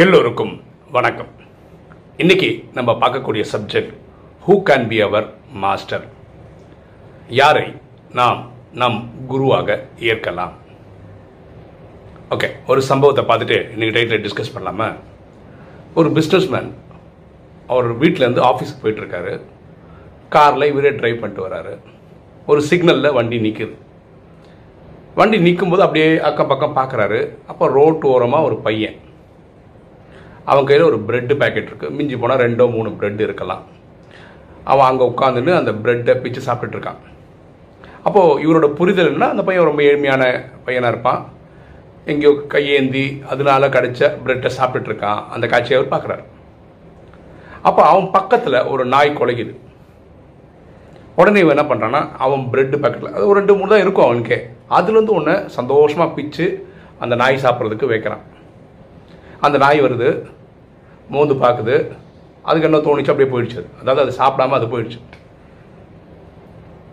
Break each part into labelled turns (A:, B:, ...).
A: எல்லோருக்கும் வணக்கம். இன்னைக்கு நம்ம பார்க்கக்கூடிய subject who can be our master யாரை நாம் நம் குருவாக ஏற்கலாம்? ஓகே ஒரு சம்பவத்தை பார்த்துட்டு இன்னைக்கு டைட்டில் டிஸ்கஸ் பண்ணலாமா? ஒரு பிஸ்னஸ்மேன் அவர் வீட்டிலேருந்து ஆஃபீஸுக்கு போயிட்டுருக்காரு காரில் இவரே ட்ரைவ் பண்ணிட்டு வராரு. ஒரு சிக்னலில் வண்டி நிற்குது வண்டி நிற்கும்போது அப்படியே அக்கம் பக்கம் பார்க்குறாரு. அப்போ ரோட்டு ஓரமாக ஒரு பையன். அவன் கையில் ஒரு பிரெட் பேக்கெட் இருக்குது மிஞ்சி போனால் ரெண்டோ மூணு பிரெட் இருக்கலாம். அவன் அங்கே உட்காந்துன்னு அந்த பிரெட்டை பிச்சு சாப்பிட்டுட்டு இருக்கான். அப்போது இவரோட புரிதல் என்ன அந்த பையன் ரொம்ப ஏழ்மையான பையனாக இருப்பான். எங்கேயோ கையேந்தி அதனால கிடைச்ச பிரெட்டை சாப்பிட்டுட்டு இருக்கான். அந்த காட்சியை அவர் பார்க்குறாரு. அப்போ அவன் பக்கத்தில் ஒரு நாய் குலைக்குது உடனே இவன் என்ன பண்ணுறான்னா அவன் பிரெட்டு பேக்கெட்டில் அது ஒரு ரெண்டு மூணு தான் இருக்கும் அவனுக்கே. அதுலேருந்து ஒன்று சந்தோஷமாக பிச்சு அந்த நாய் சாப்பிட்றதுக்கு வைக்கிறான். அந்த நாய் வருது. மோந்து பார்க்குது அதுக்கு என்ன தோணுச்சு? அப்படியே போயிடுச்சு அது. அதாவது அது சாப்பிடாம அது போயிடுச்சு.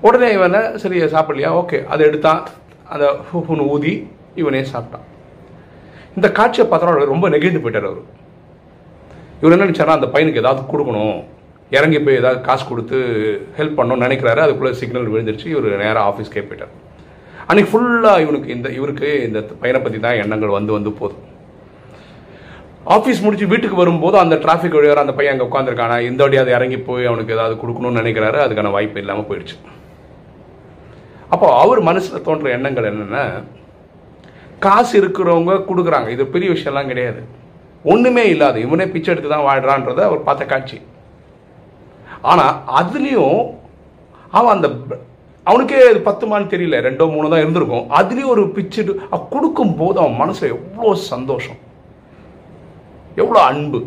A: உடனே இவனை சரி சாப்பிடலையா? ஓகே. அதை எடுத்தான். அந்த ஹூன்னு ஊதி இவனே சாப்பிட்டான். இந்த காட்சியை பார்த்தோன்னா ரொம்ப நெகிழ்ந்து போயிட்டார் அவர். இவர் என்ன நினச்சாரா அந்த பையனுக்கு ஏதாவது கொடுக்கணும். இறங்கி போய் ஏதாவது காசு கொடுத்து ஹெல்ப் பண்ணணும்னு நினைக்கிறாரு. அதுக்குள்ளே சிக்னல் விழுந்துருச்சு. இவர் நேராக ஆஃபீஸ்க்கே போயிட்டார். அன்னைக்கு ஃபுல்லாக இவனுக்கு இந்த இவருக்கு இந்த பையனை பற்றி தான் எண்ணங்கள் வந்து வந்து போதும் ஆஃபீஸ் முடிச்சு வீட்டுக்கு வரும்போது அந்த டிராஃபிக் வழியாக அந்த பையன் அங்கே உட்காந்துருக்கானா இந்த வழியாவது இறங்கி போய் அவனுக்கு ஏதாவது கொடுக்கணும்னு நினைக்கிறாரு. அதுக்கான வாய்ப்பு இல்லாமல் போயிடுச்சு. அப்போ அவர் மனசில் தோன்ற எண்ணங்கள் என்னென்னா காசு இருக்கிறவங்க கொடுக்குறாங்க. இது பெரிய விஷயம்லாம் கிடையாது. ஒன்றுமே இல்லாது இவனே பிச்சை எடுத்து தான் வாழ்கிறான்றத அவர் பார்த்த காட்சி. ஆனால் அதுலேயும் அவன் அந்த அவனுக்கே அது பத்துமான்னு தெரியல ரெண்டோ மூணோ தான் இருந்திருக்கும். அதுலேயும் ஒரு பிச்சு கொடுக்கும்போது அவன் மனசில் எவ்வளோ சந்தோஷம். எவ்வளோ அன்பு.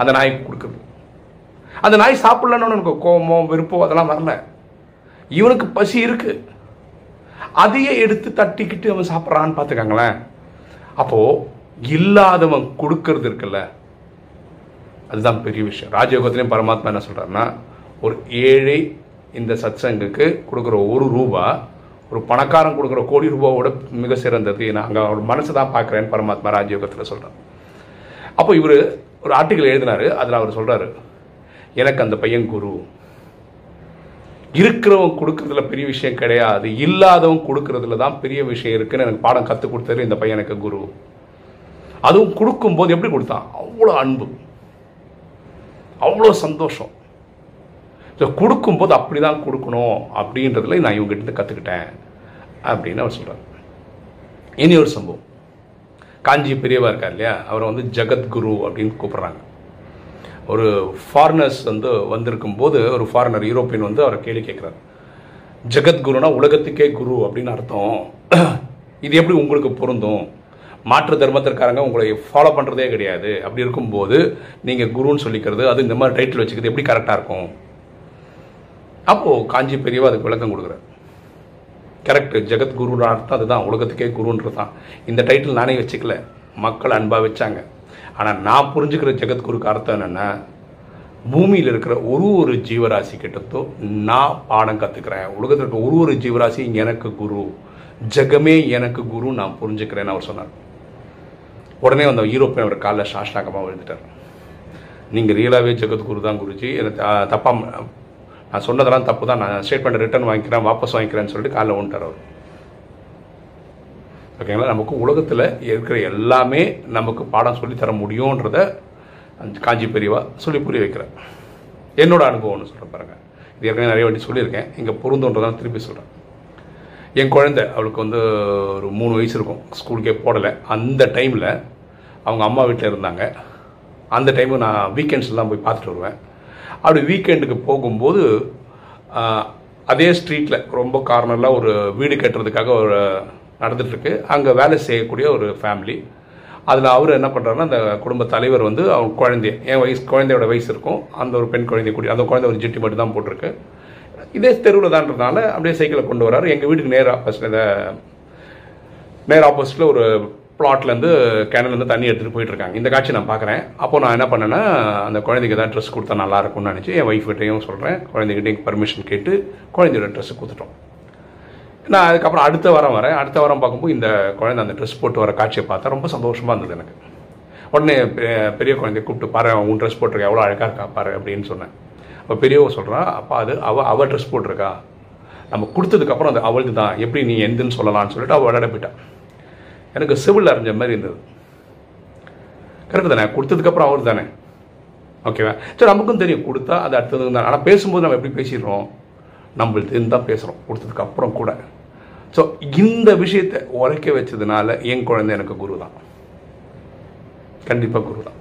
A: அந்த நாய்க்கு கொடுக்குறது அந்த நாய் சாப்பிடலன்னு எனக்கு கோபமோ விருப்பம் அதெல்லாம் வரல. இவனுக்கு பசி இருக்கு. அதையே எடுத்து தட்டிக்கிட்டு அவன் சாப்பிட்றான்னு பார்த்துக்காங்களேன். அப்போ இல்லாதவன் கொடுக்கறது இருக்குல்ல? அதுதான் பெரிய விஷயம். ராஜயோகத்திலையும் பரமாத்மா என்ன சொல்கிறாருன்னா ஒரு ஏழை இந்த சத்சங்குக்கு கொடுக்குற ஒரு ரூபா ஒரு பணக்காரன் கொடுக்குற கோடி ரூபாவோட மிக சிறந்தது. நான் அங்கே அவர் மனசு தான் பார்க்குறேன்னு பரமாத்மா ராஜயோகத்தில் சொல்கிறேன் அப்போ இவர் ஒரு ஆர்டிக்கல் எழுதினாரு அதில் அவர் சொல்கிறாரு எனக்கு அந்த பையன் குரு. இருக்கிறவன் கொடுக்கறதுல பெரிய விஷயம் கிடையாது. இல்லாதவன் கொடுக்கறதுல தான் பெரிய விஷயம் இருக்குன்னு எனக்கு பாடம் கற்றுக் கொடுத்தாரு இந்த பையன் எனக்கு குரு. அதுவும் கொடுக்கும்போது எப்படி கொடுத்தான்? அவ்வளோ அன்பு. அவ்வளோ சந்தோஷம். ஸோ கொடுக்கும்போது அப்படி தான் கொடுக்கணும் அப்படின்றதுல நான் இவங்ககிட்ட கற்றுக்கிட்டேன் அப்படின்னு அவர் சொல்கிறார் இனி ஒரு சம்பவம். காஞ்சி பெரியவா இருக்கார் இல்லையா? அவரை வந்து ஜெகத்குரு அப்படின்னு கூப்பிட்றாங்க. ஒரு ஃபாரினர்ஸ் வந்து வந்திருக்கும் போது ஒரு ஃபாரினர் யூரோப்பியன் வந்து அவரை கேள்வி கேட்குறாரு. ஜெகத்குருனா உலகத்துக்கே குரு அப்படின்னு அர்த்தம். இது எப்படி உங்களுக்கு பொருந்தும்? மாற்று தர்மத்திற்காரங்க உங்களை ஃபாலோ பண்ணுறதே கிடையாது. அப்படி இருக்கும்போது நீங்கள் குருன்னு சொல்லிக்கிறது அது இந்த மாதிரி டைட்டில் வச்சுக்கிறது எப்படி கரெக்டாக இருக்கும்? அப்போது காஞ்சி பெரியவா அதுக்கு விளக்கம் கொடுக்குறாரு. கரெக்ட் ஜெகத்குருன்ற அர்த்தம் அதுதான். உலகத்துக்கே குருன்றது தான் இந்த டைட்டில் நானே வச்சுக்கல. மக்கள் அன்பாக வச்சாங்க. ஆனால் நான் புரிஞ்சுக்கிற ஜெகத்குருக்கு அர்த்தம் என்னென்னா பூமியில் இருக்கிற ஒரு ஒரு ஜீவராசி கிட்டத்தும் நான் பாடம் கற்றுக்கிறேன் உலகத்தில் இருக்கிற ஒரு ஒரு ஜீவராசி எனக்கு குரு. ஜெகமே எனக்கு குரு நான் புரிஞ்சுக்கிறேன்னு அவர் சொன்னார். உடனே அந்த யூரோப்பியன் அவர் காலைல சாஷ்டாங்கமாக விழுந்துட்டார். நீங்கள் ரியலாகவே ஜெகத்குரு தான் குருஜி. எனக்கு தப்பாக நான் சொன்னதெல்லாம் தப்பு தான் நான் ஸ்டேட்மெண்ட் ரிட்டர்ன் வாங்கிக்கிறேன் வாபஸ் வாங்கிக்கிறேன்னு சொல்லிட்டு காலைல வந்துட்டார் அவர். ஓகேங்களா நமக்கு உலகத்தில் இருக்கிற எல்லாமே நமக்கு பாடம் சொல்லி தர முடியுன்றத காஞ்சி பெரியவா சொல்லி புரிய வைக்கிறேன் என்னோட அனுபவம்னு சொல்கிறேன் பாருங்கள் இது ஏற்கனவே நிறைய வாட்டி சொல்லியிருக்கேன். இங்கே பொருந்தோன்றதான் திருப்பி சொல்கிறேன் என் குழந்தை அவளுக்கு வந்து ஒரு மூணு வயசு இருக்கும். ஸ்கூலுக்கே போடலை. அந்த டைமில் அவங்க அம்மா வீட்டில் இருந்தாங்க. அந்த டைமு நான் வீக்கெண்ட்ஸ்லாம் போய் பார்த்துட்டு வருவேன். அப்படி வீக்கெண்டுக்கு போகும்போது அதே ஸ்ட்ரீட்டில் ரொம்ப கார்னரில் ஒரு வீடு கட்டுறதுக்காக ஒரு நடந்துகிட்ருக்கு அங்கே வேலை செய்யக்கூடிய ஒரு ஃபேமிலி அதில் அவர் என்ன பண்ணுறாருன்னா அந்த குடும்ப தலைவர் வந்து அவங்க குழந்தைய என் வயசு குழந்தையோட வயசு இருக்கும். அந்த ஒரு பெண் குழந்தைய கூடிய அந்த குழந்தை ஒரு ஜிட்டி மட்டும் தான் போட்டிருக்கு. இதே தெருவில் தான்றதுனால அப்படியே சைக்கிளை கொண்டு வராரு. எங்கள் வீட்டுக்கு நேர் ஆப்போசிட் இந்த நேர் ஆப்போசிட்டில் ஒரு பிளாட்லேருந்து கேனல்லேருந்து தண்ணி எடுத்துகிட்டு போயிட்டுருக்காங்க. இந்த காட்சி நான் பார்க்குறேன். அப்போ நான் என்ன பண்ணேன்னா அந்த குழந்தைக்கு தான் ட்ரெஸ் கொடுத்தா நல்லா இருக்கும்னு நினச்சி என் ஒய்ஃப் கிட்டையும் சொல்கிறேன் குழந்தைகிட்டையும் பர்மிஷன் கேட்டு குழந்தையோட ட்ரெஸ் கொடுத்துட்டோம். நான் அதுக்கப்புறம் அடுத்த வாரம் வரேன். அடுத்த வாரம் பார்க்கும்போது இந்த குழந்தை அந்த ட்ரெஸ் போட்டு வர காட்சியை பார்த்தா ரொம்ப சந்தோஷமாக இருந்தது எனக்கு. உடனே பெ- பெரிய குழந்தைய கூப்பிட்டு பாரு உன் ட்ரெஸ் போட்டிருக்கா எவ்வளோ அழகாக இருக்கா பாரு அப்படின்னு சொன்னேன். அப்போ பெரியவ சொல்கிறான் அப்பா அது அவள் அவள் ட்ரெஸ் போட்டிருக்கா. நம்ம கொடுத்ததுக்கப்புறம் அது அவளுக்கு தான் எப்படி நீ எந்துன்னு சொல்லலாம்னு சொல்லிட்டு அவள் விளையாட போயிட்டான் எனக்கு சிவில் அறிஞ்ச மாதிரி இருந்தது. கரெக்டு தானே? கொடுத்ததுக்கப்புறம் அவர் தானே. ஓகேவா சரி நமக்கும் தெரியும். கொடுத்தா அது அடுத்தது தான். ஆனால் பேசும்போது நம்ம எப்படி பேசிடுறோம்? நம்மளுக்கு தான் பேசுகிறோம் கொடுத்ததுக்கு அப்புறம் கூட. ஸோ இந்த விஷயத்தை உரைக்க வச்சதுனால என் குழந்தை எனக்கு குரு தான் கண்டிப்பாக குரு தான்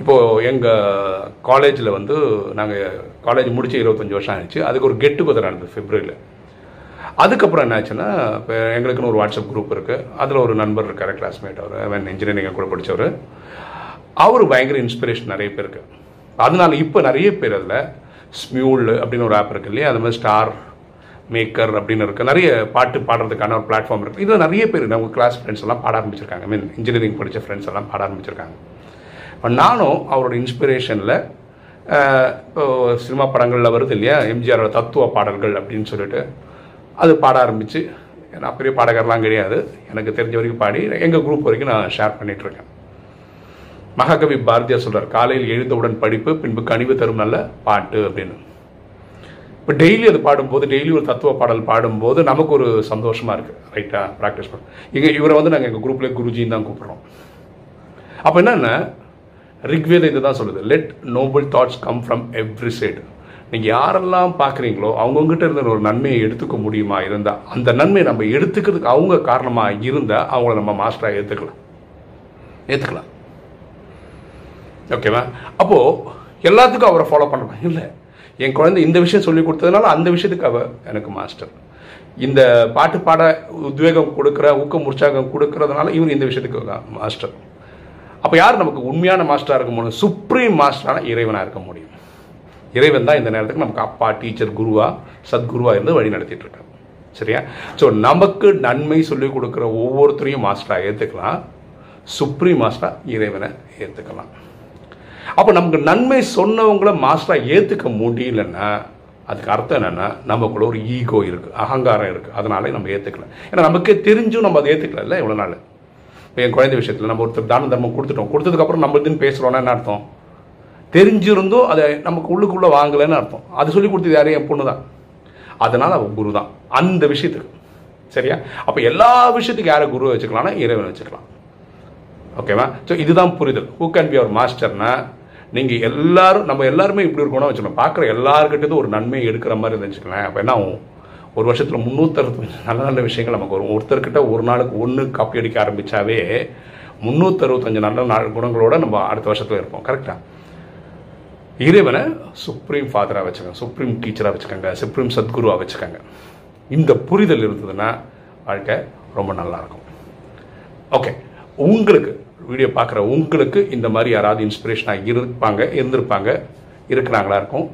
A: இப்போது எங்கள் காலேஜில் வந்து நாங்கள் காலேஜ் முடித்து இருபத்தஞ்சி வருஷம் ஆயிடுச்சு. அதுக்கு ஒரு கெட்டு குதிரை நடந்தது பிப்ரவரியில் அதுக்கப்புறம் என்ன ஆச்சுன்னா இப்போ எங்களுக்குன்னு ஒரு வாட்ஸ்அப் குரூப் இருக்குது அதில் ஒரு நண்பர் இருக்கார் கிளாஸ்மேட் அவர். அவன் இன்ஜினியரிங் கூட படித்தவர் அவர் பயங்கர இன்ஸ்பிரேஷன் நிறைய பேருக்கு. அதனால இப்போ நிறைய பேர் அதில் ஸ்மியூல் அப்படின்னு ஒரு ஆப் இருக்கு இல்லையா? அது மாதிரி ஸ்டார் மேக்கர் அப்படின்னு இருக்குது நிறைய பாட்டு பாடுறதுக்கான ஒரு பிளாட்ஃபார்ம் இருக்குது இதில் நிறைய பேர் நம்ம கிளாஸ் ஃப்ரெண்ட்ஸ் எல்லாம் பாட ஆரம்பிச்சிருக்காங்க. மீன் இன்ஜினியரிங் படித்த ஃப்ரெண்ட்ஸ் எல்லாம் பாட ஆரம்பிச்சிருக்காங்க. இப்போ நானும் அவரோட இன்ஸ்பிரேஷனில் இப்போ சினிமா படங்களில் வருது இல்லையா? எம்ஜிஆரோட தத்துவ பாடல்கள் அப்படின்னு சொல்லிட்டு அது பாட ஆரம்பித்து நான் பெரிய பாடகர்லாம் கிடையாது. எனக்கு தெரிஞ்ச வரைக்கும் பாடி எங்கள் குரூப் வரைக்கும் நான் ஷேர் பண்ணிகிட்ருக்கேன் மகாகவி பாரதியார் சொல்கிறார் காலையில் எழுந்தவுடன் படிப்பு பின்பு கனிவு தரும் நல்ல பாட்டு அப்படின்னு. இப்போ டெய்லி அது பாடும்போது டெய்லி ஒரு தத்துவ பாடல் பாடும்போது நமக்கு ஒரு சந்தோஷமாக இருக்குது ரைட்டாக ப்ராக்டிஸ் பண்ண. இங்கே இவரை வந்து நாங்கள் எங்கள் குரூப்லேயே குருஜின்னு தான் கூப்பிட்றோம். அப்போ என்னன்னா ரிக்வேதம் இதுதான் சொல்லுது let noble thoughts come from every side நீங்கள் யாரெல்லாம் பார்க்குறீங்களோ அவங்கவுங்ககிட்ட இருந்த ஒரு நன்மையை எடுத்துக்க முடியுமா இருந்தால் அந்த நன்மையை நம்ம எடுத்துக்கிறதுக்கு அவங்க காரணமாக இருந்தால் அவங்கள நம்ம மாஸ்டராக ஏற்றுக்கலாம் ஏற்றுக்கலாம் ஓகேவா அப்போது எல்லாத்துக்கும் அவரை ஃபாலோ பண்ணலாம் இல்லை. என் குழந்தை இந்த விஷயம் சொல்லி கொடுத்ததுனால அந்த விஷயத்துக்கு அவ எனக்கு மாஸ்டர் இந்த பாட்டு பாட உத்வேகம் கொடுக்குற ஊக்கம் உற்சாகம் கொடுக்கறதுனால இவர் இந்த விஷயத்துக்கு மாஸ்டர் அப்போ யார் நமக்கு உண்மையான மாஸ்டராக இருக்க முடியும்? சுப்ரீம் மாஸ்டரான இறைவனாக இருக்க முடியும். இறைவன் தான் இந்த நேரத்துக்கு நமக்கு அப்பா டீச்சர் குருவா சத்குருவா இருந்து வழி நடத்திட்டு இருக்காங்க சரியா? ஸோ நமக்கு நன்மை சொல்லிக் கொடுக்குற ஒவ்வொருத்தரையும் மாஸ்டராக ஏற்றுக்கலாம் சுப்ரீம் மாஸ்டராக இறைவனை ஏற்றுக்கலாம் அப்போ நமக்கு நன்மை சொன்னவங்கள மாஸ்டராக ஏற்றுக்க முடியலன்னா அதுக்கு அர்த்தம் என்னென்னா நமக்குள்ள ஒரு ஈகோ இருக்குது அகங்காரம் இருக்குது அதனால நம்ம ஏற்றுக்கல ஏன்னா நமக்கே தெரிஞ்சும் நம்ம அதை ஏற்றுக்கல இவ்வளோ நாள். இப்போ என் குழந்தை விஷயத்தில் நம்ம ஒருத்தர் தான தர்மம் கொடுத்துட்டோம். கொடுத்ததுக்கப்புறம் நம்ம இதுன்னு பேசுகிறோன்னா என்ன அர்த்தம்? தெரிஞ்சிருந்தும் அதை நமக்கு உள்ளுக்குள்ளே வாங்கலைன்னு அர்த்தம். அது சொல்லி கொடுத்தது யாரும் என் பொண்ணு தான். அதனால் அவள் குரு தான். அந்த விஷயத்துக்கு. சரியா? அப்போ எல்லா விஷயத்துக்கும் யாரை குருவை வச்சுக்கலாம்னா இறைவனை வச்சுக்கலாம். ஓகேவா? ஸோ இதுதான் புரிதல். ஹூ கேன் பி அவர் மாஸ்டர்னா நீங்கள் எல்லாரும் நம்ம எல்லாருமே இப்படி இருக்கணும் வச்சுக்கணும் பார்க்குற எல்லாருக்கிட்டேருந்து ஒரு நன்மையை எடுக்கிற மாதிரி இருந்துச்சுக்கலாம் அப்போ என்ன ஆகும்? ஒரு வருஷத்தில் முந்நூற்றறுபத்தஞ்சு நல்ல நல்ல விஷயங்கள் நமக்கு வரும். ஒருத்தர்கிட்ட ஒரு நாளுக்கு ஒன்று காப்பி அடிக்க ஆரம்பித்தாவே முந்நூற்றறுபத்தஞ்சு நல்ல நாள் குணங்களோட நம்ம அடுத்த வருஷத்தில் இருப்போம். கரெக்டாக இறைவனை சுப்ரீம் ஃபாதராக வச்சுக்கோங்க சுப்ரீம் டீச்சராக வச்சுக்கோங்க சுப்ரீம் சத்குருவாக வச்சுக்கோங்க. இந்த புரிதல் இருந்ததுன்னா வாழ்க்கை ரொம்ப நல்லா இருக்கும். ஓகே உங்களுக்கு வீடியோ பார்க்குற உங்களுக்கு இந்த மாதிரி யாராவது இன்ஸ்பிரேஷனாக இருப்பாங்க இருந்திருப்பாங்க இருக்கிறாங்களா இருக்கும்.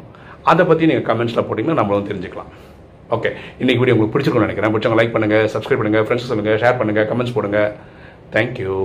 A: அதை பற்றி நீங்கள் கமெண்ட்ஸில் போட்டிங்கன்னா நம்மளும் தெரிஞ்சுக்கலாம். ஓகே இன்னைக்கு வீடியோ உங்களுக்கு பிடிச்சிருக்கணும்னு நினைக்கிறேன். பிடிச்சவங்க லைக் பண்ணுங்கள் சப்ஸ்கிரைப் பண்ணுங்கள் ஃப்ரெண்ட்ஸ் சொல்லுங்கள் ஷேர் பண்ணுங்கள் கமெண்ட்ஸ் போடுங்க. தேங்க்யூ